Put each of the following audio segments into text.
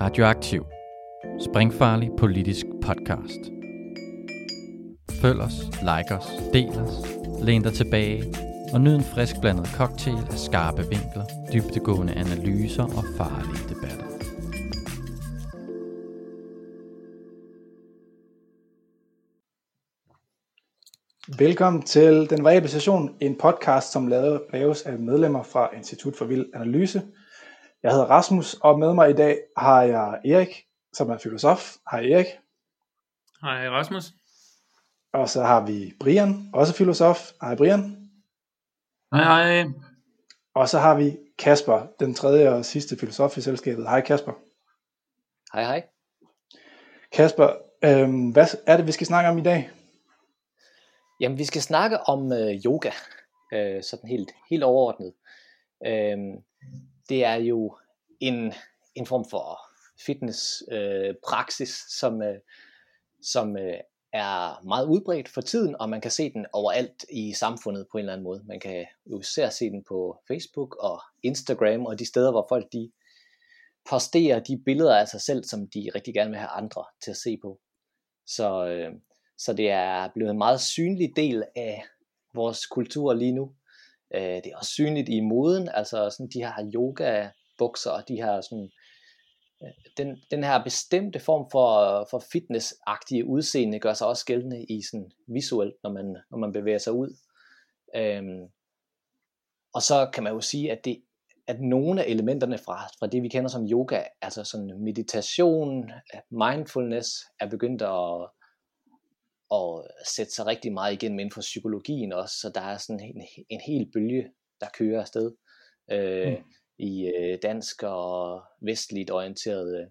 Radioaktiv. Springfarlig politisk podcast. Følg os, like os, del os, læn dig tilbage og nyd en frisk blandet cocktail af skarpe vinkler, dybtegående analyser og farlige debatter. Velkommen til Den Variable Station, en podcast, som laves af medlemmer fra Institut for Vild Analyse. Jeg hedder Rasmus, og med mig i dag har jeg Erik, som er filosof. Hej Erik. Hej Rasmus. Og så har vi Brian, også filosof. Hej Brian. Hej hej. Og så har vi Kasper, den tredje og sidste filosof i selskabet. Hej Kasper. Hej hej. Kasper, øhm, hvad er det, vi skal snakke om i dag? Jamen, vi skal snakke om øh, yoga, øh, sådan helt, helt overordnet. Øh, det er jo en, en form for fitness øh, praksis, som, øh, som øh, er meget udbredt for tiden, og man kan se den overalt i samfundet på en eller anden måde. Man kan jo især se den på Facebook og Instagram, og de steder, hvor folk de posterer de billeder af sig selv, som de rigtig gerne vil have andre til at se på. Så, øh, så det er blevet en meget synlig del af vores kultur lige nu. Øh, det er også synligt i moden, altså sådan de her yoga bukser og de her sådan øh, den, den her bestemte form for, for fitnessagtige udseende gør sig også gældende i sådan visuelt, når man, når man bevæger sig ud. Øhm, og så kan man jo sige, at, det, at nogle af elementerne fra, fra det, vi kender som yoga, altså sådan meditation, mindfulness, er begyndt at, at sætte sig rigtig meget igennem inden for psykologien også, så der er sådan en, en hel bølge, der kører afsted øh, mm. i øh, dansk og vestligt orienteret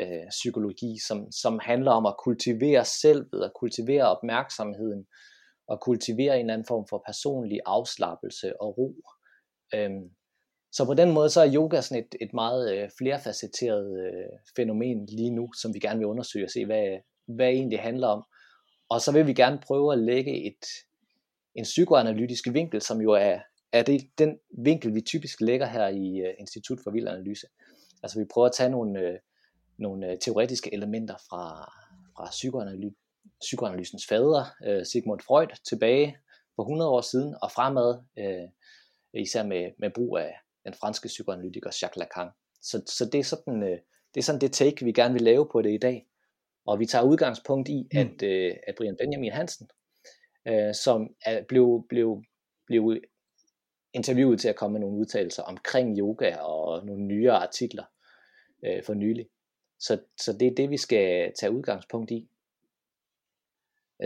øh, psykologi, som, som handler om at kultivere selvet og kultivere opmærksomheden og kultivere en eller anden form for personlig afslappelse og ro. Øhm, så på den måde så er yoga sådan et, et meget øh, flerfacetteret øh, fænomen lige nu, som vi gerne vil undersøge og se, hvad, hvad egentlig handler om. Og så vil vi gerne prøve at lægge et, en psykoanalytisk vinkel, som jo er, er det, den vinkel, vi typisk lægger her i øh, Institut for Vild Analyse. Altså vi prøver at tage nogle, øh, nogle øh, teoretiske elementer fra, fra psykoanaly, psykoanalysens fader, Sigmund Freud, tilbage for 100 år siden og fremad, især med, med brug af den franske psykoanalytiker Jacques Lacan. Så, så det, er sådan, det er sådan det take, vi gerne vil lave på det i dag. Og vi tager udgangspunkt i, mm. at, øh, at Brian Benjamin Hansen, øh, som er, blev, blev, blev interviewet til at komme med nogle udtalelser omkring yoga og nogle nyere artikler øh, for nylig. Så, så det er det, vi skal tage udgangspunkt i.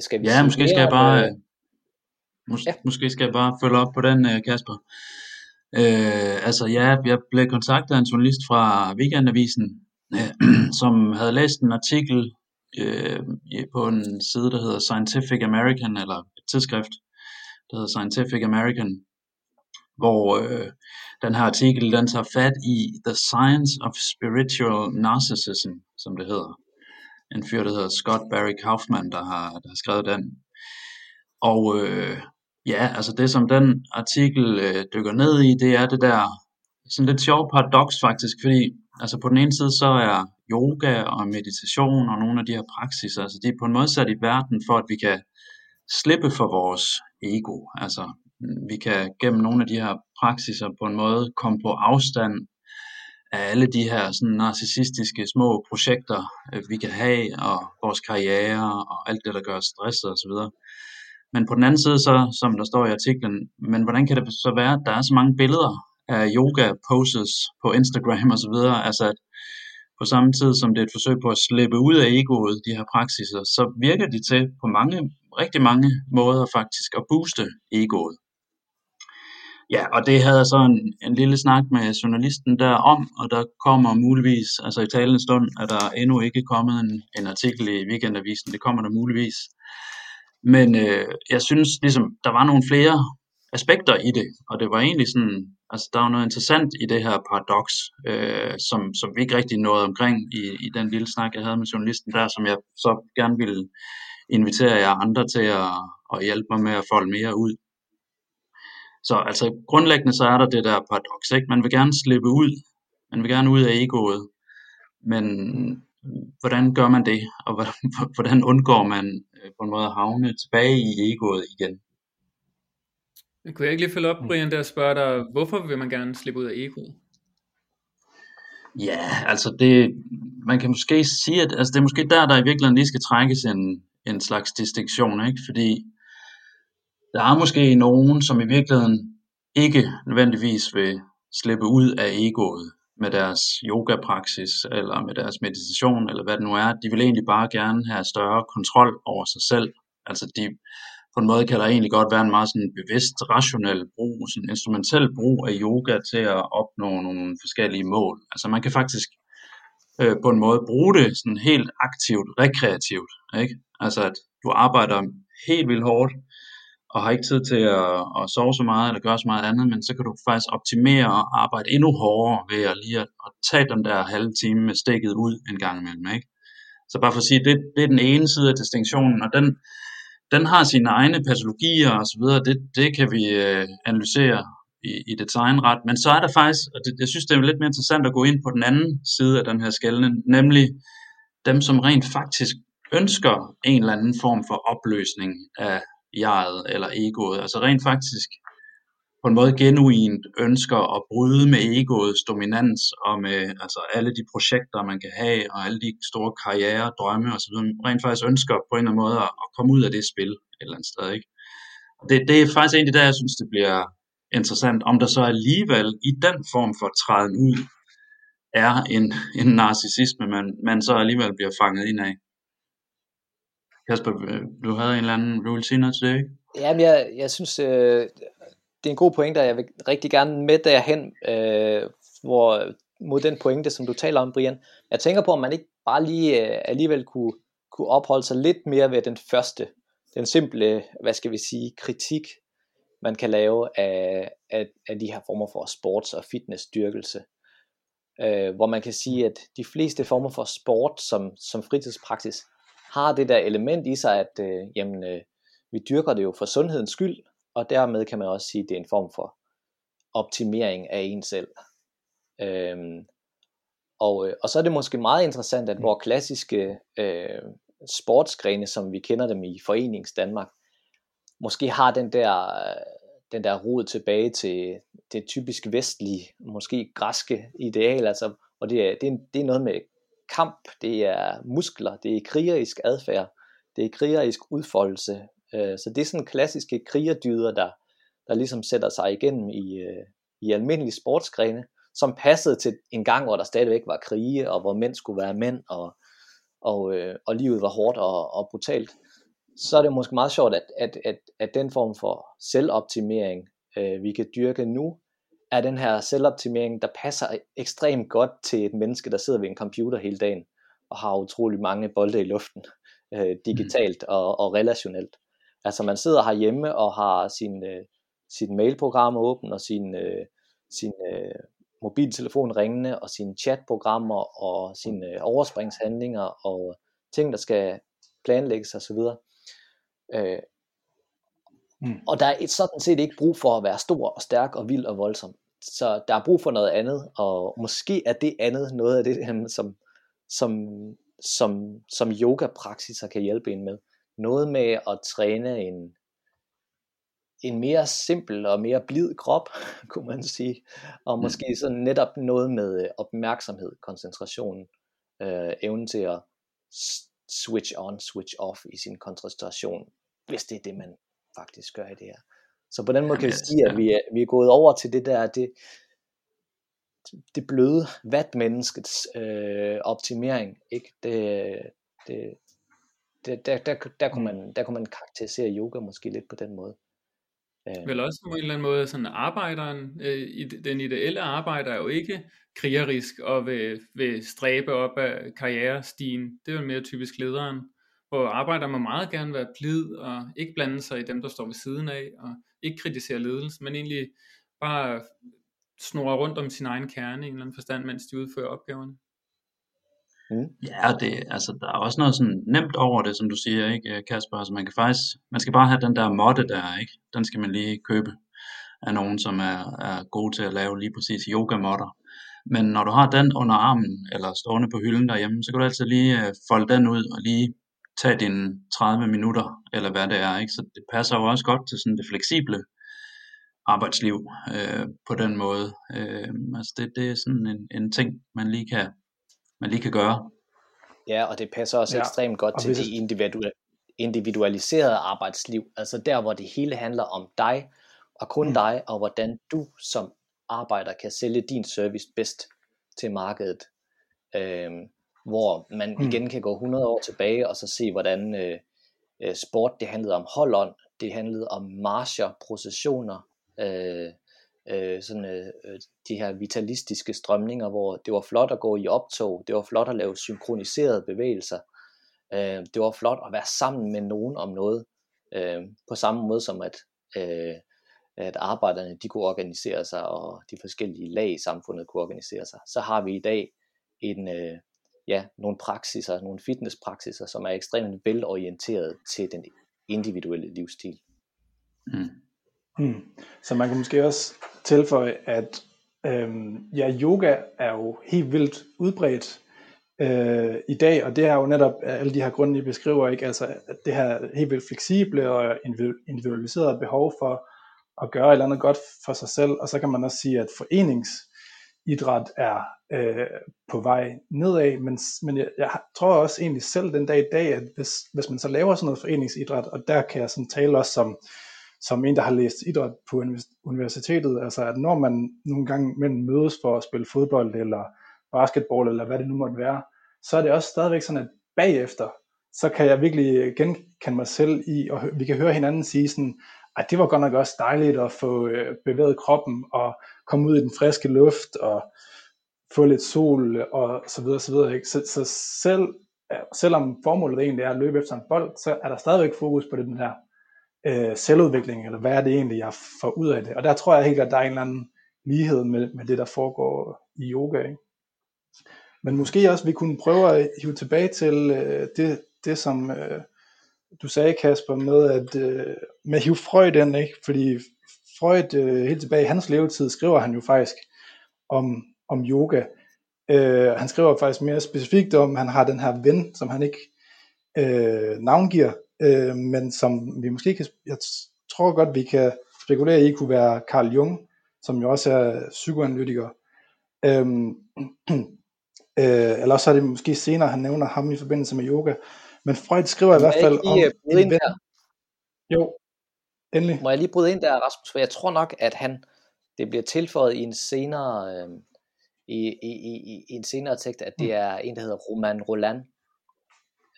Skal vi ja, måske skal jeg bare... Øh, mås- ja. Måske skal jeg bare følge op på den, øh, Kasper. Øh, altså ja, jeg blev kontaktet af en journalist fra Weekendavisen, øh, som havde læst en artikel øh, på en side, der hedder Scientific American, eller et tidsskrift, der hedder Scientific American, hvor øh, den her artikel, den tager fat i The Science of Spiritual Narcissism, som det hedder. En fyr, der hedder Scott Barry Kaufman, der har, der har skrevet den. Og øh, ja, altså det som den artikel øh, dykker ned i, det er det der sådan lidt sjovt paradoks faktisk, fordi altså på den ene side så er yoga og meditation og nogle af de her praksiser, altså de er på en måde sat i verden for, at vi kan slippe for vores ego. Altså vi kan gennem nogle af de her praksiser på en måde komme på afstand af alle de her sådan narcissistiske små projekter, øh, vi kan have, og vores karriere og alt det, der gør os stresset osv. Men på den anden side, så, som der står i artiklen, men hvordan kan det så være, at der er så mange billeder af yoga poses på Instagram og så videre, altså at på samme tid som det er et forsøg på at slippe ud af egoet, de her praksiser, så virker de til på mange, rigtig mange måder faktisk at booste egoet. Ja, og det havde jeg så en, en lille snak med journalisten der om, og der kommer muligvis, altså i talende stund, at der endnu ikke kommet en, en artikel i Weekendavisen, det kommer der muligvis. Men øh, jeg synes ligesom, der var nogle flere aspekter i det, og det var egentlig sådan, altså der var noget interessant i det her paradoks, øh, som, som vi ikke rigtig nåede omkring i, i den lille snak, jeg havde med journalisten der, som jeg så gerne ville invitere jer andre til at, at hjælpe mig med at folde mere ud. Så altså grundlæggende så er der det der paradoks, ikke? Man vil gerne slippe ud, man vil gerne ud af egoet, men hvordan gør man det, og hvordan, undgår man øh, på en måde at havne tilbage i egoet igen? Kunne jeg ikke lige følge op, Brian, der spørger dig, hvorfor vil man gerne slippe ud af egoet? Ja, altså det, man kan måske sige, at altså det er måske der, der i virkeligheden lige skal trækkes en, en slags distinktion, ikke? fordi der er måske nogen, som i virkeligheden ikke nødvendigvis vil slippe ud af egoet med deres yoga-praksis, eller med deres meditation, eller hvad det nu er. De vil egentlig bare gerne have større kontrol over sig selv. Altså de, på en måde kan der egentlig godt være en meget sådan bevidst, rationel brug, sådan instrumentel brug af yoga til at opnå nogle forskellige mål. Altså man kan faktisk øh, på en måde bruge det sådan helt aktivt, rekreativt. Ikke? Altså at du arbejder helt vildt hårdt, og har ikke tid til at, at sove så meget eller gøre så meget andet, men så kan du faktisk optimere og arbejde endnu hårdere ved at lige at, at tage den der halve time med stikket ud en gang imellem. Ikke? Så bare for at sige, det, det er den ene side af distinktionen, og den, den har sine egne patologier og så videre, det, det kan vi øh, analysere i, i designret, men så er der faktisk, og det, jeg synes det er lidt mere interessant at gå ind på den anden side af den her skældne, nemlig dem, som rent faktisk ønsker en eller anden form for opløsning af jeget eller egoet. Altså rent faktisk på en måde genuint ønsker at bryde med egoets dominans og med altså alle de projekter, man kan have, og alle de store karriere, drømme osv. Rent faktisk ønsker på en eller anden måde at komme ud af det spil et eller andet sted. Ikke? Det, det er faktisk egentlig der, jeg synes, det bliver interessant, om der så alligevel i den form for træden ud er en, en narcissisme, man, man så alligevel bliver fanget ind af. Kasper, øh, du havde en eller anden, du ville sige noget til det, ikke? Jamen, jeg, jeg synes, øh, det er en god pointe, og jeg vil rigtig gerne med derhen, øh, hvor, mod den pointe, som du taler om, Brian. Jeg tænker på, om man ikke bare lige øh, alligevel kunne, kunne opholde sig lidt mere ved den første, den simple, hvad skal vi sige, kritik, man kan lave af, af, af de her former for sports- og fitnessstyrkelse. Øh, hvor man kan sige, at de fleste former for sport som, som fritidspraksis, har det der element i sig, at øh, jamen, øh, vi dyrker det jo for sundhedens skyld, og dermed kan man også sige, at det er en form for optimering af en selv. Øhm, og, øh, og så er det måske meget interessant, at vores klassiske øh, sportsgrene, som vi kender dem i Forenings Danmark, måske har den der, den der rod tilbage til det typisk vestlige, måske græske ideal, altså, og det er, det, er, det er noget med kamp, det er muskler, det er krigerisk adfærd, det er krigerisk udfoldelse. Øh, så det er sådan klassiske krigerdyder, der, der ligesom sætter sig igennem i, øh, i almindelige sportsgrene, som passede til en gang, hvor der stadigvæk var krige, og hvor mænd skulle være mænd, og, og, øh, og livet var hårdt og, og brutalt. Så er det måske meget sjovt, at, at, at, at den form for selvoptimering, øh, vi kan dyrke nu, er den her selvoptimering, der passer ekstremt godt til et menneske, der sidder ved en computer hele dagen, og har utrolig mange bolde i luften, øh, digitalt og, og relationelt. Altså man sidder herhjemme og har sin, øh, sin mailprogram åben, og sin, øh, sin øh, mobiltelefon ringende, og sine chatprogrammer, og sine øh, overspringshandlinger, og ting, der skal planlægges osv. Øh, Mm. Og der er sådan set ikke brug for at være stor og stærk og vild og voldsom så der er brug for noget andet, og måske er det andet noget af det, som, som, som, som yoga-praksiser kan hjælpe en med. Noget med at træne en, en mere simpel og mere blid krop, kunne man sige, og mm. måske sådan netop noget med opmærksomhed, koncentration, øh, evnen til at switch on, switch off i sin koncentration, hvis det er det, man faktisk gør i det her. Så på den måde kan vi sige, at vi er, vi er gået over til det der, det, det bløde vatmenneskets øh, optimering. Ikke? Det, det, det, der, der, der, kunne man, der kunne man karakterisere yoga måske lidt på den måde. Øh. Vel også på en eller anden måde, sådan arbejderen, øh, den ideelle arbejder er jo ikke krigerisk og vil, vil stræbe op af karrierestigen. Det er jo mere typisk lederen, hvor arbejder man meget gerne være blid og ikke blande sig i dem, der står ved siden af, og ikke kritisere ledelsen, men egentlig bare snurre rundt om sin egen kerne i en eller anden forstand, mens de udfører opgaverne. Mm. Ja, det, altså, der er også noget sådan nemt over det, som du siger, ikke øh, Kasper? Altså, man kan faktisk, man skal bare have den der måtte der, ikke? Den skal man lige købe af nogen, som er, er gode til at lave lige præcis yoga-modder. Men når du har den under armen, eller stående på hylden derhjemme, så kan du altid lige øh, folde den ud og lige tage dine 30 minutter, eller hvad det er. Ikke? Så det passer jo også godt til sådan det fleksible arbejdsliv øh, på den måde. Øh, altså det, det er sådan en, en ting, man lige kan, man lige kan gøre. Ja, og det passer også ja. ekstremt godt til det individuelle, individualiserede arbejdsliv, altså der, hvor det hele handler om dig, og kun mm. dig, og hvordan du som arbejder kan sælge din service bedst til markedet. Øhm, hvor man mm. igen kan gå 100 år tilbage og så se, hvordan øh, øh, sport det handlede om holdånd, det handlede om marcher, processioner, øh, øh, sådan, øh, øh, de her vitalistiske strømninger, hvor det var flot at gå i optog, det var flot at lave synkroniserede bevægelser, øh, det var flot at være sammen med nogen om noget, øh, på samme måde som at, øh, at arbejderne de kunne organisere sig, og de forskellige lag i samfundet kunne organisere sig. Så har vi i dag en, øh, ja, nogle praksiser, nogle fitnesspraksiser, som er ekstremt velorienteret til den individuelle livsstil. Mm. Mm. Så man kan måske også tilføje, at øhm, ja, yoga er jo helt vildt udbredt øh, i dag, og det er jo netop øh, alle de her grunde, I beskriver, ikke? Altså det her helt vildt fleksible og individualiserede behov for at gøre et eller andet godt for sig selv, og så kan man også sige, at foreningsidræt er øh, på vej nedad, men, men jeg, jeg tror også egentlig selv den dag i dag, at hvis, hvis man så laver sådan noget foreningsidræt, og der kan jeg sådan tale også som som en, der har læst idræt på universitetet, altså at når man nogle gange mellem mødes for at spille fodbold eller basketball eller hvad det nu måtte være, så er det også stadigvæk sådan, at bagefter, så kan jeg virkelig genkende mig selv i, og vi kan høre hinanden sige sådan, at det var godt nok også dejligt at få øh, bevæget kroppen og komme ud i den friske luft og få lidt sol og så videre, så videre. Ikke? Så, så selv, selvom formålet egentlig er at løbe efter en bold, så er der stadigvæk fokus på det den her øh, selvudvikling, eller hvad er det egentlig, jeg får ud af det. Og der tror jeg helt, at der er en eller anden lighed med, med det, der foregår i yoga. Ikke? Men måske også, vi kunne prøve at hive tilbage til øh, det, det, som øh, du sagde, Kasper, med at øh, med hive Freud ind, ikke? fordi Freud øh, helt tilbage i hans levetid skriver han jo faktisk om, om yoga. Øh, han skriver faktisk mere specifikt om, at han har den her ven, som han ikke øh, navngiver, øh, men som vi måske kan, jeg tror godt, vi kan spekulere i, kunne være Carl Jung, som jo også er psykoanalytiker. Øhm, øh, eller også er det måske senere, han nævner ham i forbindelse med yoga. Men Freud skriver i hvert fald om... Øh, ind der? Jo, endelig. Må jeg lige bryde ind der, Rasmus? For jeg tror nok, at han, det bliver tilføjet i en senere, øh, i, i, i, i en senere tekst, at det mm. er en, der hedder Roman Roland,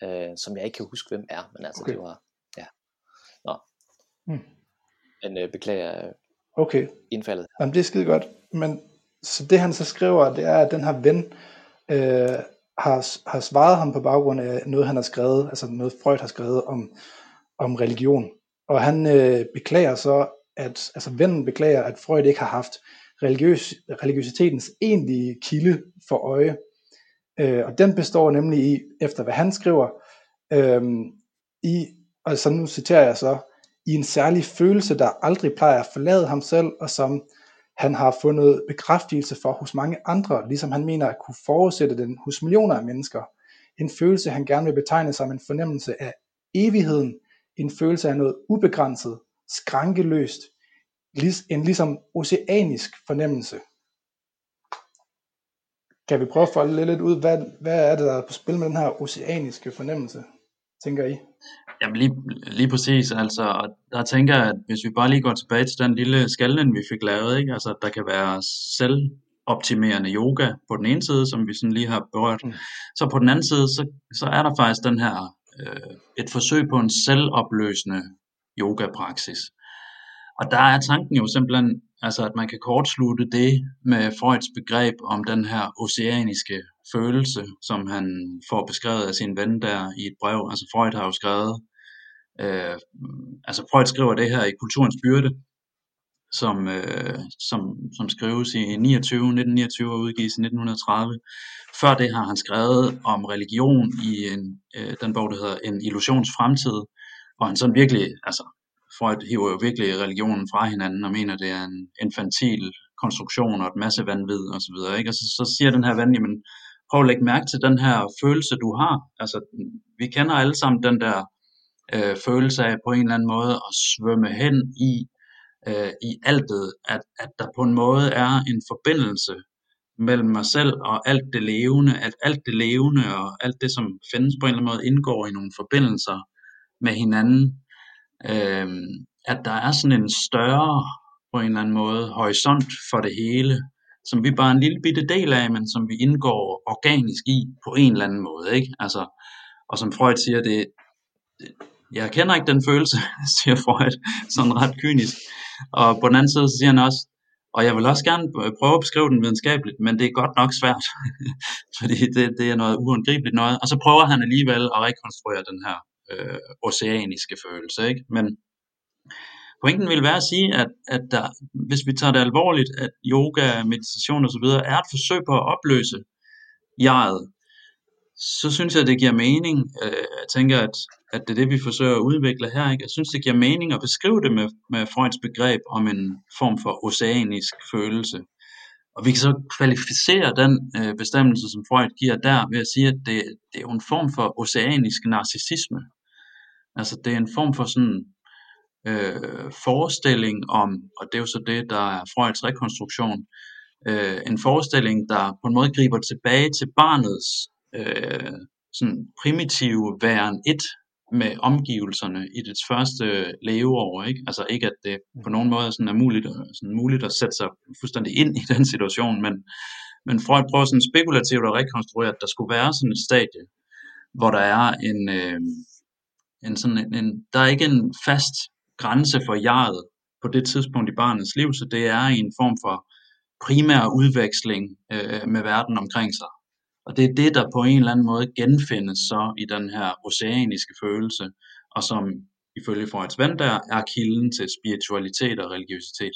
øh, som jeg ikke kan huske, hvem er, men altså okay. det var, ja. Nå. Hmm. Men øh, beklager okay. indfaldet. Jamen det er skide godt, men så det han så skriver, det er, at den her ven øh, har, har svaret ham på baggrund af noget, han har skrevet, altså noget Freud har skrevet om, om religion. Og han øh, beklager så, at, altså vennen beklager, at Freud ikke har haft religiøs, religiøsitetens egentlige kilde for øje. Øh, og den består nemlig i, efter hvad han skriver, øh, i, altså nu citerer jeg så, i en særlig følelse, der aldrig plejer at forlade ham selv, og som han har fundet bekræftelse for hos mange andre, ligesom han mener at kunne forudsætte den hos millioner af mennesker. En følelse, han gerne vil betegne som en fornemmelse af evigheden, en følelse af noget ubegrænset, skrankeløst, en ligesom oceanisk fornemmelse. Kan vi prøve at folde lidt ud, hvad, hvad er det, der er på spil med den her oceaniske fornemmelse, tænker I? Jamen lige, lige præcis, altså der tænker jeg, at hvis vi bare lige går tilbage til den lille skallen, vi fik lavet, ikke? altså der kan være selvoptimerende yoga på den ene side, som vi sådan lige har berørt, mm. så på den anden side, så, så er der faktisk den her, øh, et forsøg på en selvopløsende yoga-praksis. Og der er tanken jo simpelthen, altså at man kan kortslutte det med Freuds begreb om den her oceaniske følelse, som han får beskrevet af sin ven der i et brev. Altså Freud har jo skrevet, øh, altså Freud skriver det her i Kulturens Byrde, som, øh, som, som skrives i 29, 1929 og udgives i 1930. Før det har han skrevet om religion i en, øh, den bog, der hedder En illusions fremtid, hvor han sådan virkelig, altså Freud hiver jo virkelig religionen fra hinanden og mener, det er en infantil konstruktion og et masse vanvid og så videre, ikke? Og så, så siger den her ven, jamen, prøv at lægge mærke til den her følelse, du har. Altså, vi kender alle sammen den der øh, følelse af på en eller anden måde at svømme hen i, øh, i altet, at, at der på en måde er en forbindelse mellem mig selv og alt det levende, at alt det levende og alt det, som findes på en eller anden måde, indgår i nogle forbindelser med hinanden. Øh, at der er sådan en større, på en eller anden måde, horisont for det hele, som vi bare er en lille bitte del af, men som vi indgår organisk i på en eller anden måde. Ikke? Altså, og som Freud siger, det, det jeg kender ikke den følelse, siger Freud, sådan ret kynisk. Og på den anden side, så siger han også, og jeg vil også gerne prøve at beskrive den videnskabeligt, men det er godt nok svært, fordi det, det er noget uangribeligt noget. Og så prøver han alligevel at rekonstruere den her øh, oceaniske følelse. Ikke? Men pointen vil være at sige, at, at der, hvis vi tager det alvorligt, at yoga, meditation osv. er et forsøg på at opløse jeget, så synes jeg, det giver mening. Øh, jeg tænker, at, at det er det, vi forsøger at udvikle her. Ikke? Jeg synes, det giver mening at beskrive det med, med Freuds begreb om en form for oceanisk følelse. Og vi kan så kvalificere den øh, bestemmelse, som Freud giver der, ved at sige, at det, det er en form for oceanisk narcissisme. Altså det er en form for sådan øh, forestilling om, og det er jo så det, der er Freuds rekonstruktion, øh, en forestilling, der på en måde griber tilbage til barnets øh, sådan primitive væren et med omgivelserne i dets første leveår. Ikke? Altså ikke, at det på nogen måde sådan er muligt, sådan muligt at sætte sig fuldstændig ind i den situation, men, men Freud prøver sådan spekulativt at rekonstruere, at der skulle være sådan et stadie, hvor der er en, øh, en sådan en, en, der er ikke en fast grænse for jaret på det tidspunkt i barnets liv, så det er i en form for primær udveksling øh, med verden omkring sig. Og det er det, der på en eller anden måde genfindes så i den her oceaniske følelse, og som ifølge Freuds vand der er kilden til spiritualitet og religiøsitet.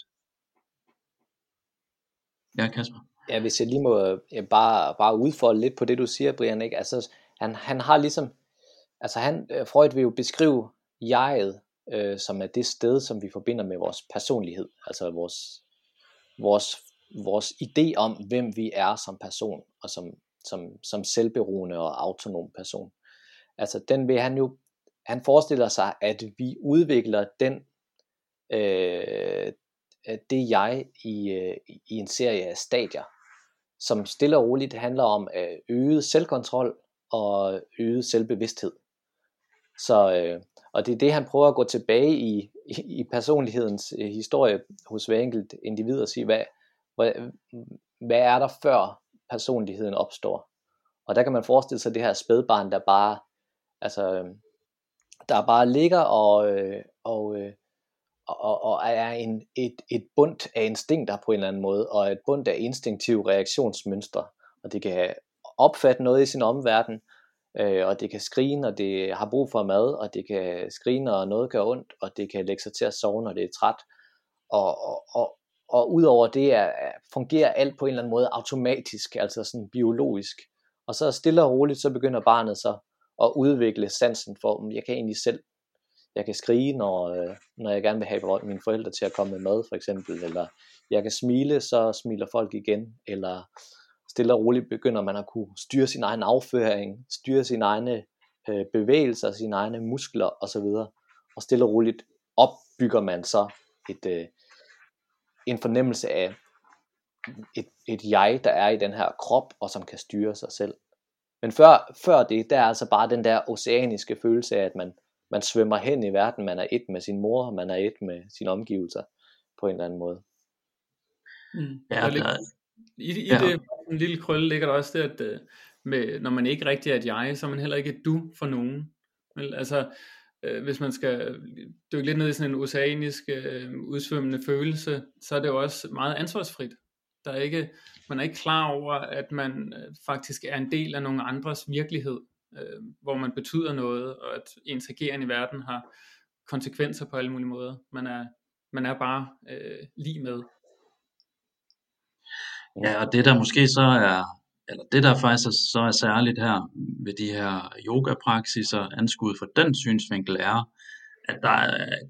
Ja, Kasper? Ja, hvis jeg lige må ja, bare, bare udfolde lidt på det, du siger, Brian, ikke? Altså, han, han har ligesom, altså han, øh, Freud vil jo beskrive jeget, øh, som er det sted, som vi forbinder med vores personlighed, altså vores, vores, vores idé om, hvem vi er som person, og som, som, som selvberoende og autonom person. Altså den vil han jo, han forestiller sig, at vi udvikler den, øh, det jeg i, øh, i en serie af stadier, som stille og roligt handler om øget selvkontrol og øget selvbevidsthed. Så, øh, og det er det, han prøver at gå tilbage i, i, i personlighedens øh, historie hos hver enkelt individ og sige, hvad, hvad, hvad er der før personligheden opstår. Og der kan man forestille sig det her spædbarn, der bare, altså, øh, der bare ligger og, øh, og, øh, og, og er en, et, et bundt af instinkter på en eller anden måde, og et bundt af instinktive reaktionsmønstre, og det kan opfatte noget i sin omverden, øh, og det kan skrige, når det har brug for mad, og det kan skrige, når noget gør ondt, og det kan lægge sig til at sove, når det er træt, og, og, og, og udover det er, fungerer alt på en eller anden måde automatisk, altså sådan biologisk. Og så stille og roligt, så begynder barnet så at udvikle sansen for, at jeg kan egentlig selv, jeg kan skrige, når, øh, når jeg gerne vil have mine forældre til at komme med mad, for eksempel, eller jeg kan smile, så smiler folk igen, eller stille og roligt begynder man at kunne styre sin egen afføring, styre sine egne øh, bevægelser, sine egne muskler osv. Og stille og roligt opbygger man så et, øh, en fornemmelse af et, et jeg, der er i den her krop, og som kan styre sig selv. Men før, før det, der er altså bare den der oceaniske følelse af, at man, man svømmer hen i verden, man er et med sin mor, man er et med sine omgivelser, på en eller anden måde. Mm. Ja, der, I, i ja. det en lille krølle ligger der også det, at øh, med, når man ikke rigtig er et jeg, så er man heller ikke et du for nogen. Altså, øh, hvis man skal dykke lidt ned i sådan en oceanisk øh, udsvømmende følelse, så er det jo også meget ansvarsfrit. Der er ikke, man er ikke klar over, at man øh, faktisk er en del af nogle andres virkelighed, øh, hvor man betyder noget, og at ens ageren i verden har konsekvenser på alle mulige måder. Man er, man er bare øh, lige med. Ja, og det der måske så er, eller det der faktisk er, så er særligt her ved de her yoga-praksiser anskuet for den synsvinkel er, at der,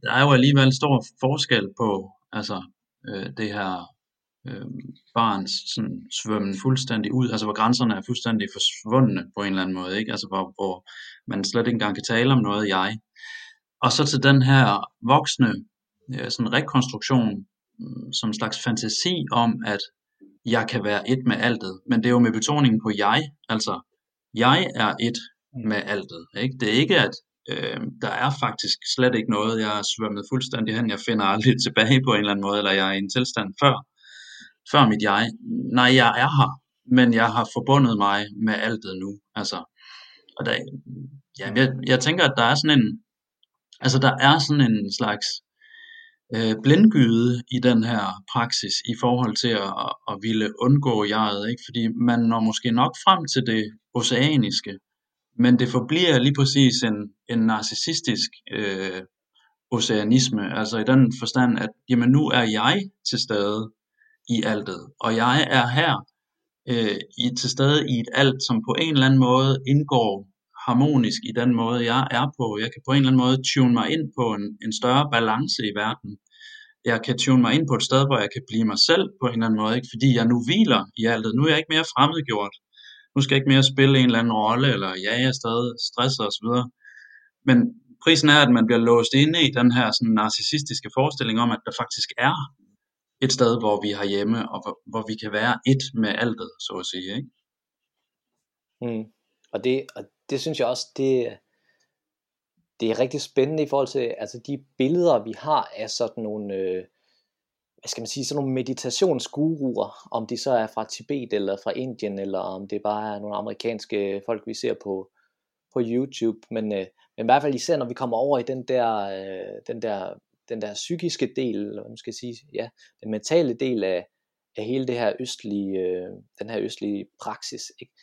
der er jo alligevel stor forskel på altså, øh, det her øh, barns sådan, svømmen fuldstændig ud, altså hvor grænserne er fuldstændig forsvundne på en eller anden måde, ikke? Altså hvor, hvor man slet ikke engang kan tale om noget jeg. Og så til den her voksne øh, sådan rekonstruktion, mm, som en slags fantasi om, at jeg kan være et med altet, men det er jo med betoningen på jeg, altså jeg er et med altet, ikke? Det er ikke, at øh, der er faktisk slet ikke noget, jeg er svømmet fuldstændig hen, jeg finder aldrig tilbage på en eller anden måde, eller jeg er i en tilstand før, før mit jeg. Nej, jeg er her, men jeg har forbundet mig med altet nu. Altså, og der, ja, jeg, jeg tænker, at der er sådan en, altså der er sådan en slags øh, blindgyde i den her praksis i forhold til at, at ville undgå jeget, ikke? fordi man når måske nok frem til det oceaniske, men det forbliver lige præcis en, en narcissistisk øh, oceanisme, altså i den forstand, at jamen nu er jeg til stede, i altet. Og jeg er her øh, i, til stede i et alt, som på en eller anden måde indgår harmonisk i den måde, jeg er på. Jeg kan på en eller anden måde tune mig ind på en, en større balance i verden. Jeg kan tune mig ind på et sted, hvor jeg kan blive mig selv på en eller anden måde, ikke? fordi jeg nu hviler i altet. Nu er jeg ikke mere fremmedgjort. Nu skal jeg ikke mere spille en eller anden rolle, eller ja, jeg er stadig stresset osv. Men prisen er, at man bliver låst inde i den her sådan narcissistiske forestilling om, at der faktisk er et sted, hvor vi har hjemme, og hvor, hvor vi kan være et med altet, så at sige. Ikke? Mm. Og, det, og det synes jeg også, det, det er rigtig spændende i forhold til altså de billeder, vi har af sådan nogle, øh, hvad skal man sige, sådan nogle meditationsguruer, om de så er fra Tibet eller fra Indien, eller om det bare er nogle amerikanske folk, vi ser på, på YouTube, men, øh, men i hvert fald især når vi kommer over i den der, øh, den der den der psykiske del, eller hvad man skal sige, ja, den mentale del af, af hele det her østlige, øh, den her østlige praksis, ikke?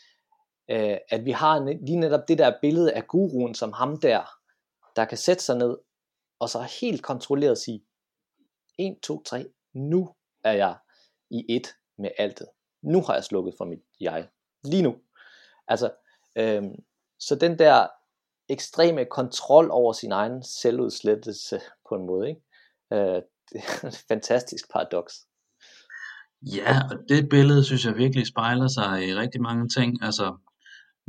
Øh, at vi har lige netop det der billede af guruen som ham der, der kan sætte sig ned, og så helt kontrolleret sige, 1, 2, 3, nu er jeg i et med altet. Nu har jeg slukket for mit jeg. Lige nu. Altså, øhm, så den der ekstreme kontrol over sin egen selvudslettelse på en måde. Ikke? Øh, det er et fantastisk paradoks. Ja, og det billede synes jeg virkelig spejler sig i rigtig mange ting. Altså,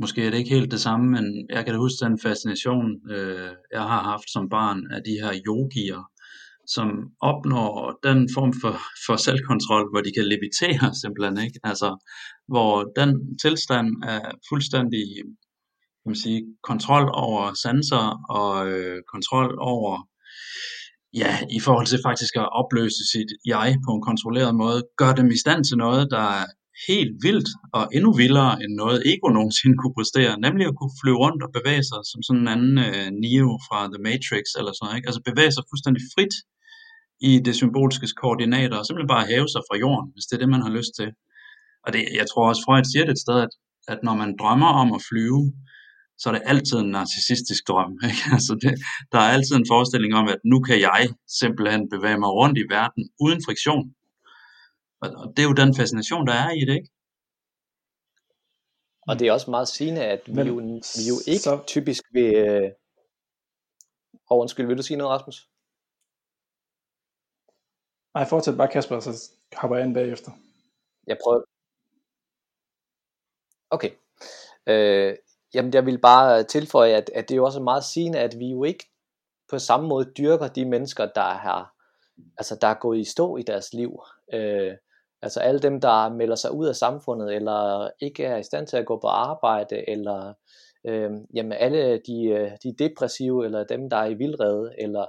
måske er det ikke helt det samme, men jeg kan da huske den fascination, øh, jeg har haft som barn af de her yogier, som opnår den form for, for selvkontrol, hvor de kan levitere simpelthen, ikke? Altså, hvor den tilstand er fuldstændig kan man sige, kontrol over sanser og øh, kontrol over, ja, i forhold til faktisk at opløse sit jeg på en kontrolleret måde, gør dem i stand til noget, der helt vildt og endnu vildere end noget ego nogensinde kunne præstere, nemlig at kunne flyve rundt og bevæge sig som sådan en anden øh, Neo fra The Matrix eller sådan noget, ikke? altså bevæge sig fuldstændig frit i det symboliske koordinater og simpelthen bare hæve sig fra jorden, hvis det er det, man har lyst til. Og det, jeg tror også, Freud siger det et sted, at, at når man drømmer om at flyve, så er det altid en narcissistisk drøm. Ikke? Altså det, der er altid en forestilling om, at nu kan jeg simpelthen bevæge mig rundt i verden uden friktion. Og, og det er jo den fascination, der er i det, ikke? Og det er også meget sigende, at vi, Men, jo, vi jo ikke så... typisk vil... Øh... Oh, undskyld, vil du sige noget, Rasmus? Nej, fortsæt bare Kasper, så hopper jeg ind bagefter. Jeg prøver. Okay. Øh, Jamen, jeg vil bare tilføje, at, at det er jo også meget sigende, at vi jo ikke på samme måde dyrker de mennesker, der har, altså, der er gået i stå i deres liv. Øh, altså alle dem, der melder sig ud af samfundet, eller ikke er i stand til at gå på arbejde, eller øh, jamen alle de, øh, de depressive, eller dem, der er i vildrede, eller,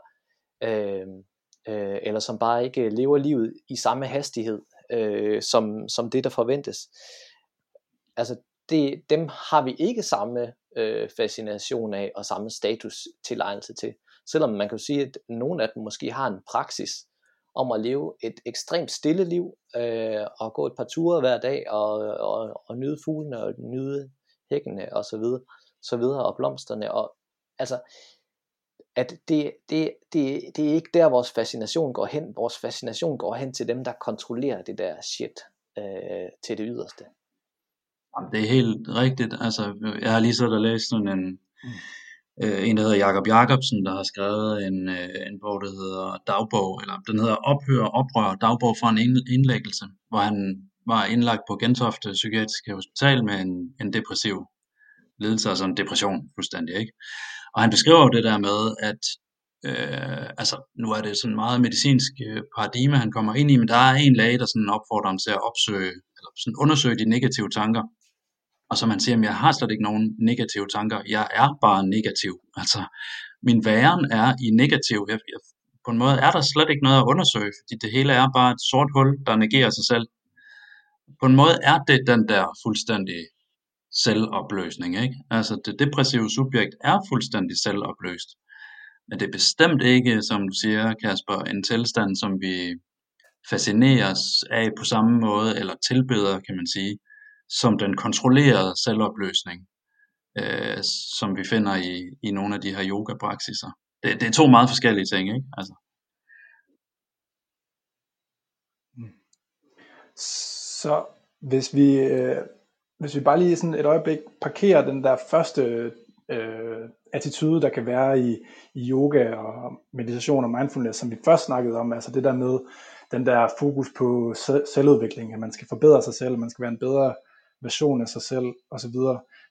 øh, øh, eller som bare ikke lever livet i samme hastighed, øh, som, som det, der forventes. Altså det, dem har vi ikke samme øh, fascination af og samme status tilegnelse til. Selvom man kan sige, at nogle af dem måske har en praksis om at leve et ekstremt stille liv øh, og gå et par ture hver dag og, og, og nyde fuglene og nyde hækkene og så videre, så videre og blomsterne og altså at det, det, det, det er ikke der vores fascination går hen. Vores fascination går hen til dem der kontrollerer det der shit øh, til det yderste. Det er helt rigtigt. Altså, jeg har lige så og læst sådan en, øh, en, der hedder Jakob Jakobsen, der har skrevet en, øh, en bog, der hedder Dagbog, eller den hedder Ophør Oprør, Dagbog for en indlæggelse, hvor han var indlagt på Gentofte Psykiatriske Hospital med en, en depressiv lidelse, altså en depression fuldstændig, ikke? Og han beskriver jo det der med, at øh, altså nu er det sådan meget medicinsk øh, paradigme, han kommer ind i, men der er en læge, der sådan opfordrer ham til at opsøge, eller sådan undersøge de negative tanker, og så man siger, at jeg har slet ikke nogen negative tanker. Jeg er bare negativ. Altså, min væren er i negativ. Jeg, jeg, på en måde er der slet ikke noget at undersøge, fordi det hele er bare et sort hul, der negerer sig selv. På en måde er det den der fuldstændig selvopløsning. Ikke? Altså det depressive subjekt er fuldstændig selvopløst. Men det er bestemt ikke, som du siger, Kasper, en tilstand, som vi fascineres af på samme måde, eller tilbeder, kan man sige, som den kontrollerede selvopløsning, øh, som vi finder i, i nogle af de her yoga-praksiser. Det, det er to meget forskellige ting, ikke? Altså. Mm. Så hvis vi, øh, hvis vi bare lige sådan et øjeblik parkerer den der første øh, attitude, der kan være i, i yoga og meditation og mindfulness, som vi først snakkede om, altså det der med den der fokus på selvudvikling, at man skal forbedre sig selv, man skal være en bedre version af sig selv osv.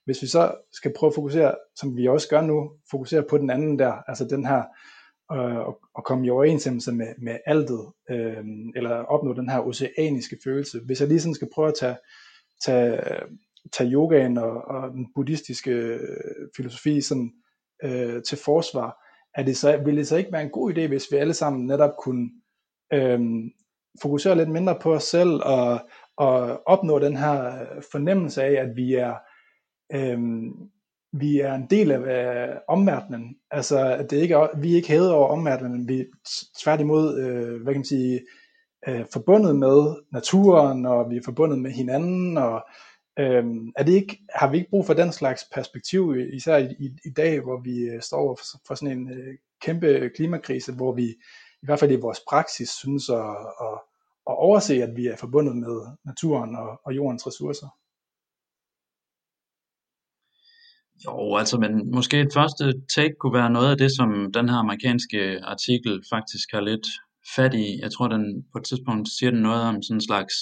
Hvis vi så skal prøve at fokusere, som vi også gør nu, fokusere på den anden der, altså den her, øh, at komme i overensstemmelse med, med altet, øh, eller opnå den her oceaniske følelse. Hvis jeg lige sådan skal prøve at tage, tage, tage yogaen og, og den buddhistiske øh, filosofi sådan, øh, til forsvar, er det så, vil det så ikke være en god idé, hvis vi alle sammen netop kunne øh, fokusere lidt mindre på os selv og, og opnå den her øh, fornemmelse af, at vi er, øh, vi er en del af øh, omverdenen. Altså, at det ikke er, vi er ikke hævet over omverdenen, vi er tværtimod, øh, hvad kan man sige, øh, forbundet med naturen, og vi er forbundet med hinanden, og øhm, er det ikke, har vi ikke brug for den slags perspektiv, øh, især i, i, i dag, hvor vi øh, står over for, for sådan en øh, kæmpe klimakrise, hvor vi i hvert fald i vores praksis synes at, at at overse, at vi er forbundet med naturen og, og jordens ressourcer. Jo, altså, men måske et første take kunne være noget af det, som den her amerikanske artikel faktisk har lidt fat i. Jeg tror, den på et tidspunkt siger den noget om sådan en slags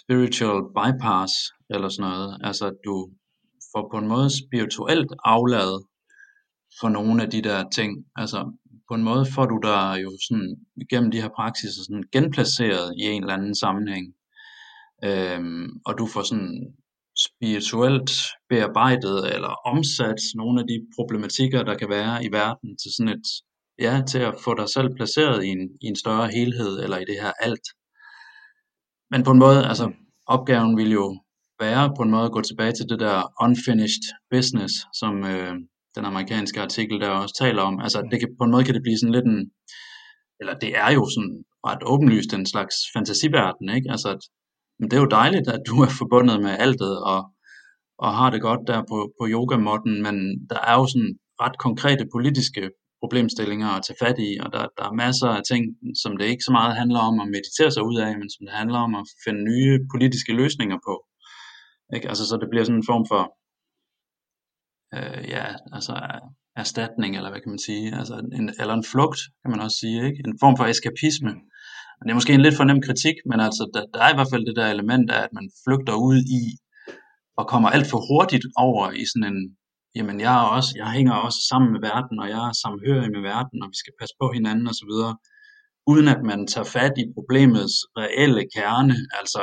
spiritual bypass, eller sådan noget. Altså, at du får på en måde spirituelt afladet for nogle af de der ting. Altså, på en måde får du dig jo sådan gennem de her praksiser sådan genplaceret i en eller anden sammenhæng. Øhm, og du får sådan spirituelt bearbejdet eller omsat nogle af de problematikker, der kan være i verden til sådan et, ja, til at få dig selv placeret i en, i en større helhed eller i det her alt. Men på en måde, altså opgaven vil jo være på en måde at gå tilbage til det der unfinished business, som, øh, den amerikanske artikel der også taler om. Altså det kan, på en måde kan det blive sådan lidt en, eller det er jo sådan ret åbenlyst en slags fantasiverden, ikke? Altså at, men det er jo dejligt, at du er forbundet med altet og, og har det godt der på, på yogamotten, men der er jo sådan ret konkrete politiske problemstillinger at tage fat i, og der, der er masser af ting, som det ikke så meget handler om at meditere sig ud af, men som det handler om at finde nye politiske løsninger på. Ikke? Altså, så det bliver sådan en form for øh, ja, altså erstatning, eller hvad kan man sige, altså en, eller en flugt, kan man også sige, ikke? en form for eskapisme. Det er måske en lidt for nem kritik, men altså, der, der er i hvert fald det der element af, at man flygter ud i, og kommer alt for hurtigt over i sådan en, jamen jeg, er også, jeg hænger også sammen med verden, og jeg er samhørig med verden, og vi skal passe på hinanden osv., uden at man tager fat i problemets reelle kerne, altså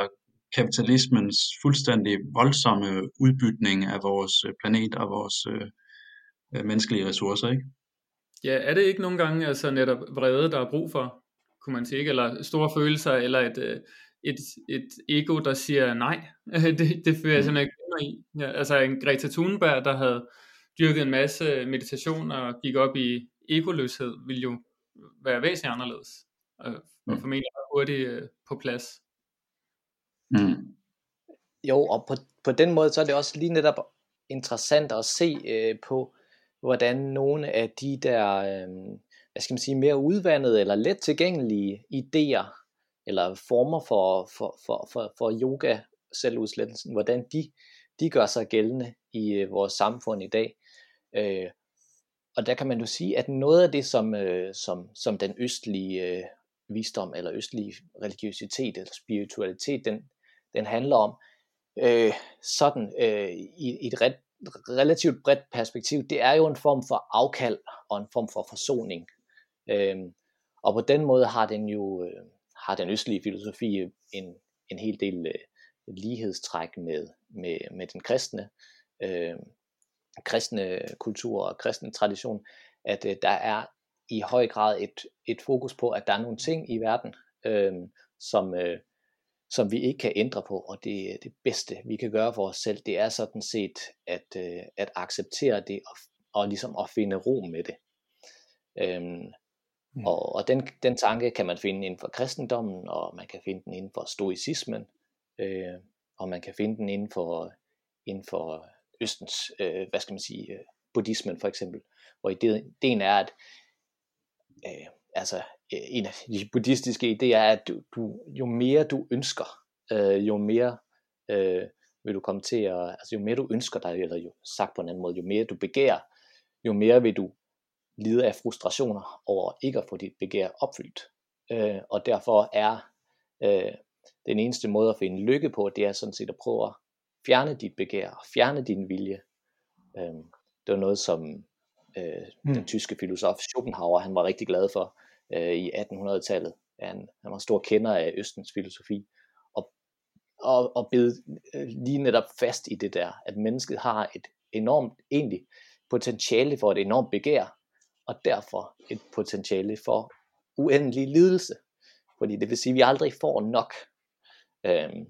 kapitalismens fuldstændig voldsomme udbytning af vores øh, planet og vores øh, øh, menneskelige ressourcer, ikke? Ja, er det ikke nogle gange altså netop vrede, der er brug for, kunne man sige, ikke? eller store følelser, eller et, øh, et, et ego, der siger nej, det, det fører jeg mm. simpelthen ikke i. Ja, altså en Greta Thunberg, der havde dyrket en masse meditation og gik op i egoløshed, ville jo være væsentligt anderledes, og mm. formentlig hurtigt på plads. Mm. Jo, og på, på den måde, så er det også lige netop interessant at se øh, på, hvordan nogle af de der, øh, hvad skal man sige, mere udvandede eller let tilgængelige idéer, eller former for, for, for, for, for yoga, selvudslettelsen, hvordan de, de gør sig gældende i øh, vores samfund i dag. Øh, og der kan man jo sige, at noget af det, som, øh, som, som den østlige øh, visdom eller østlige religiøsitet eller spiritualitet, den, den handler om, øh, sådan øh, i, i et ret, relativt bredt perspektiv, det er jo en form for afkald og en form for forsoning. Øh, og på den måde har den jo øh, har den østlige filosofi en, en hel del øh, lighedstræk med, med, med den kristne, øh, kristne kultur og kristne tradition, at øh, der er i høj grad et, et fokus på, at der er nogle ting i verden, øh, som, øh, som vi ikke kan ændre på, og det, det bedste, vi kan gøre for os selv, det er sådan set at, øh, at acceptere det og, og ligesom at finde ro med det. Øhm, mm. og, og den, den tanke kan man finde inden for kristendommen, og man kan finde den inden for stoicismen, øh, og man kan finde den inden for, inden for Østens, øh, hvad skal man sige, øh, buddhismen for eksempel, hvor ideen er, at øh, altså en af de buddhistiske idéer er, at du, du, jo mere du ønsker, øh, jo mere øh, vil du komme til at, altså jo mere du ønsker dig, eller jo sagt på en anden måde, jo mere du begærer, jo mere vil du lide af frustrationer over ikke at få dit begær opfyldt. Øh, og derfor er øh, den eneste måde at finde lykke på, det er sådan set at prøve at fjerne dit begær, fjerne din vilje. Øh, det var noget, som øh, mm. den tyske filosof Schopenhauer, han var rigtig glad for øh, i 1800-tallet. Han, han var stor kender af Østens filosofi, og, og, og bed øh, lige netop fast i det der, at mennesket har et enormt, egentlig, potentiale for et enormt begær, og derfor et potentiale for uendelig lidelse. Fordi det vil sige, at vi aldrig får nok. Øhm,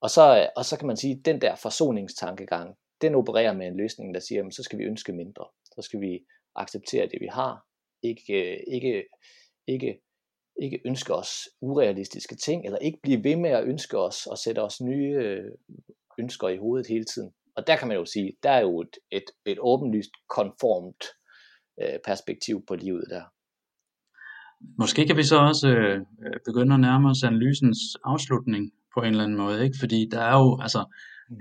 og, så, og så kan man sige, at den der forsoningstankegang, den opererer med en løsning, der siger, at så skal vi ønske mindre så skal vi acceptere det, vi har. Ikke, ikke, ikke, ikke ønske os urealistiske ting, eller ikke blive ved med at ønske os og sætte os nye øh, ønsker i hovedet hele tiden. Og der kan man jo sige, der er jo et, et, et åbenlyst konformt øh, perspektiv på livet der. Måske kan vi så også øh, øh begynde at nærme os analysens afslutning på en eller anden måde, ikke? fordi der er jo, altså,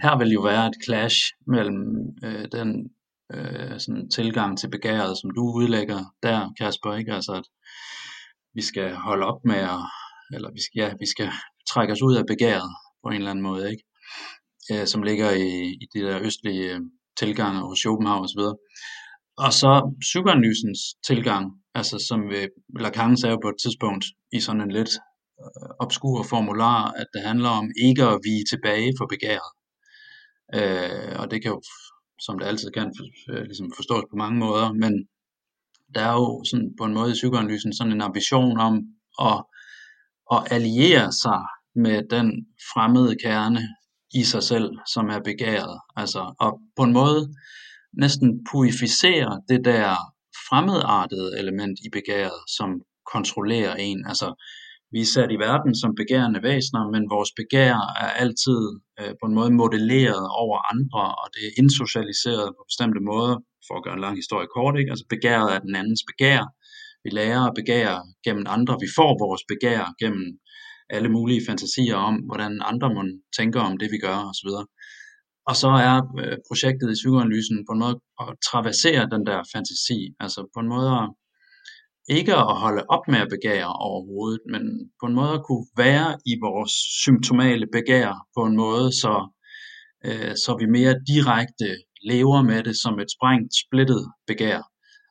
her vil jo være et clash mellem øh, den øh, sådan tilgang til begæret, som du udlægger der, Kasper, ikke? Altså, at vi skal holde op med at, eller vi skal, ja, vi skal trække os ud af begæret på en eller anden måde, ikke? Øh, som ligger i, i de der østlige øh, tilgange hos Schopenhauer osv. Og så psykoanalysens tilgang, altså som Lacan sagde på et tidspunkt i sådan en lidt øh, obskur formular, at det handler om ikke at vige tilbage for begæret. Øh, og det kan jo som det altid kan øh, ligesom forstås på mange måder, men der er jo sådan på en måde i psykoanalysen sådan en ambition om at, at alliere sig med den fremmede kerne i sig selv, som er begæret. Altså, og på en måde næsten purificere det der fremmedartede element i begæret, som kontrollerer en. Altså, vi er sat i verden som begærende væsener, men vores begær er altid øh, på en måde modelleret over andre, og det er indsocialiseret på bestemte måder, for at gøre en lang historie kort. Ikke? Altså begæret er den andens begær. Vi lærer at begære gennem andre. Vi får vores begær gennem alle mulige fantasier om, hvordan andre må tænker om det, vi gør osv. Og så er øh, projektet i psykoanalysen på en måde at traversere den der fantasi, altså på en måde at ikke at holde op med at begære overhovedet, men på en måde at kunne være i vores symptomale begær på en måde, så, øh, så vi mere direkte lever med det som et sprængt, splittet begær.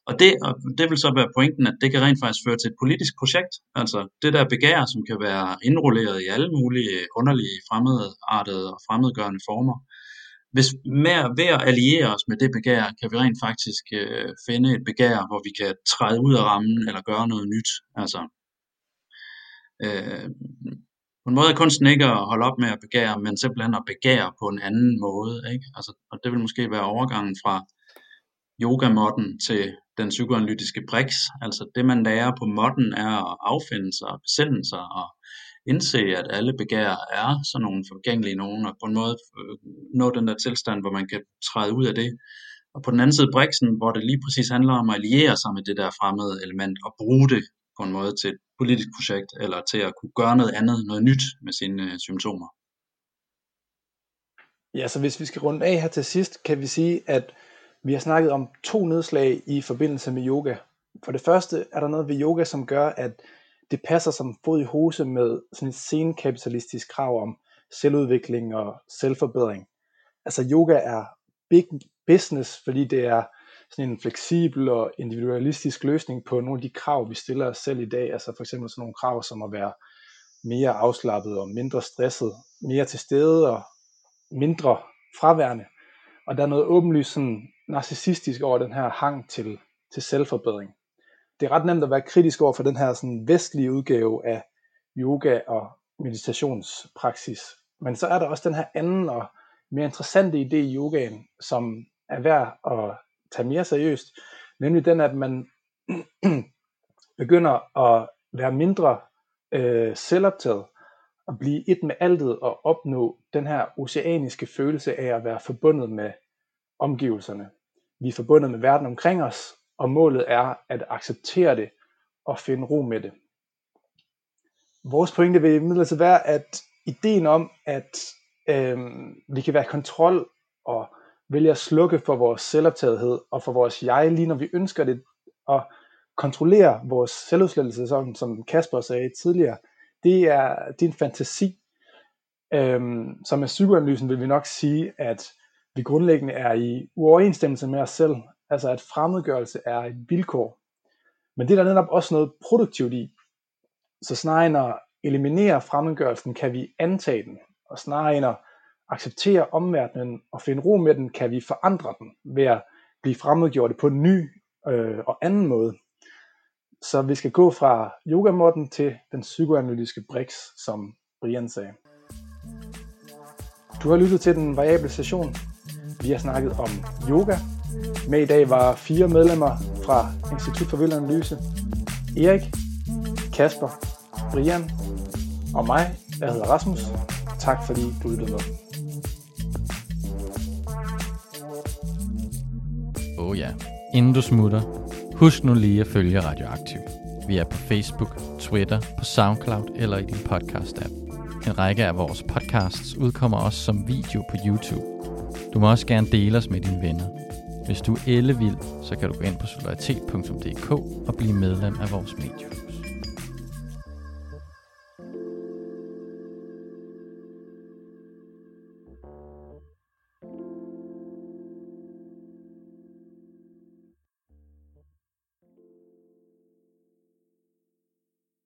Og det, og det vil så være pointen, at det kan rent faktisk føre til et politisk projekt. Altså det der begær, som kan være indrulleret i alle mulige underlige, fremmedartede og fremmedgørende former, hvis med, ved at alliere os med det begær, kan vi rent faktisk øh, finde et begær, hvor vi kan træde ud af rammen eller gøre noget nyt. Altså, øh, på en måde er kunsten ikke at holde op med at begære, men simpelthen at begære på en anden måde. Ikke? Altså, og det vil måske være overgangen fra yogamotten til den psykoanalytiske brix. Altså det, man lærer på modden, er at affinde sig og besinde sig og indse, at alle begær er sådan nogle forgængelige nogen, og på en måde øh, nå den der tilstand, hvor man kan træde ud af det. Og på den anden side Brixen, hvor det lige præcis handler om at alliere sig med det der fremmede element, og bruge det på en måde til et politisk projekt, eller til at kunne gøre noget andet, noget nyt med sine øh, symptomer. Ja, så hvis vi skal runde af her til sidst, kan vi sige, at Vi har snakket om to nedslag i forbindelse med yoga. For det første er der noget ved yoga, som gør, at det passer som fod i hose med sådan et senkapitalistisk krav om selvudvikling og selvforbedring. Altså yoga er big business, fordi det er sådan en fleksibel og individualistisk løsning på nogle af de krav, vi stiller os selv i dag. Altså for eksempel sådan nogle krav som at være mere afslappet og mindre stresset, mere til stede og mindre fraværende. Og der er noget åbenlyst sådan narcissistisk over den her hang til, til selvforbedring. Det er ret nemt at være kritisk over for den her sådan vestlige udgave af yoga og meditationspraksis. Men så er der også den her anden og mere interessante idé i yogaen, som er værd at tage mere seriøst, nemlig den, at man begynder at være mindre øh, selvoptaget og blive et med altet og opnå den her oceaniske følelse af at være forbundet med omgivelserne. Vi er forbundet med verden omkring os, og målet er at acceptere det og finde ro med det. Vores pointe vil imidlertid være, at ideen om, at øh, vi kan være i kontrol og vælge at slukke for vores selvoptagethed og for vores jeg, lige når vi ønsker det, og kontrollere vores selvudslettelse, som, som Kasper sagde tidligere, det er, det er en fantasi. Øhm, som med psykoanalysen vil vi nok sige, at vi grundlæggende er i uoverensstemmelse med os selv, altså at fremmedgørelse er et vilkår. Men det er der netop også noget produktivt i. Så snarere end at eliminere fremmedgørelsen, kan vi antage den, og snarere end at acceptere omverdenen og finde ro med den, kan vi forandre den ved at blive fremmedgjort på en ny øh, og anden måde. Så vi skal gå fra yogamotten til den psykoanalytiske brix, som Brian sagde. Du har lyttet til den variable session. Vi har snakket om yoga. Med i dag var fire medlemmer fra Institut for Vild Analyse. Erik, Kasper, Brian og mig, jeg hedder Rasmus. Tak fordi du lyttede med. Oh ja. Inden du smutter, husk nu lige at følge Radioaktiv. Vi er på Facebook, Twitter, på SoundCloud eller i din podcast-app. En række af vores podcasts udkommer også som video på YouTube. Du må også gerne dele os med dine venner. Hvis du er ellevild, så kan du gå ind på solidaritet.dk og blive medlem af vores medie.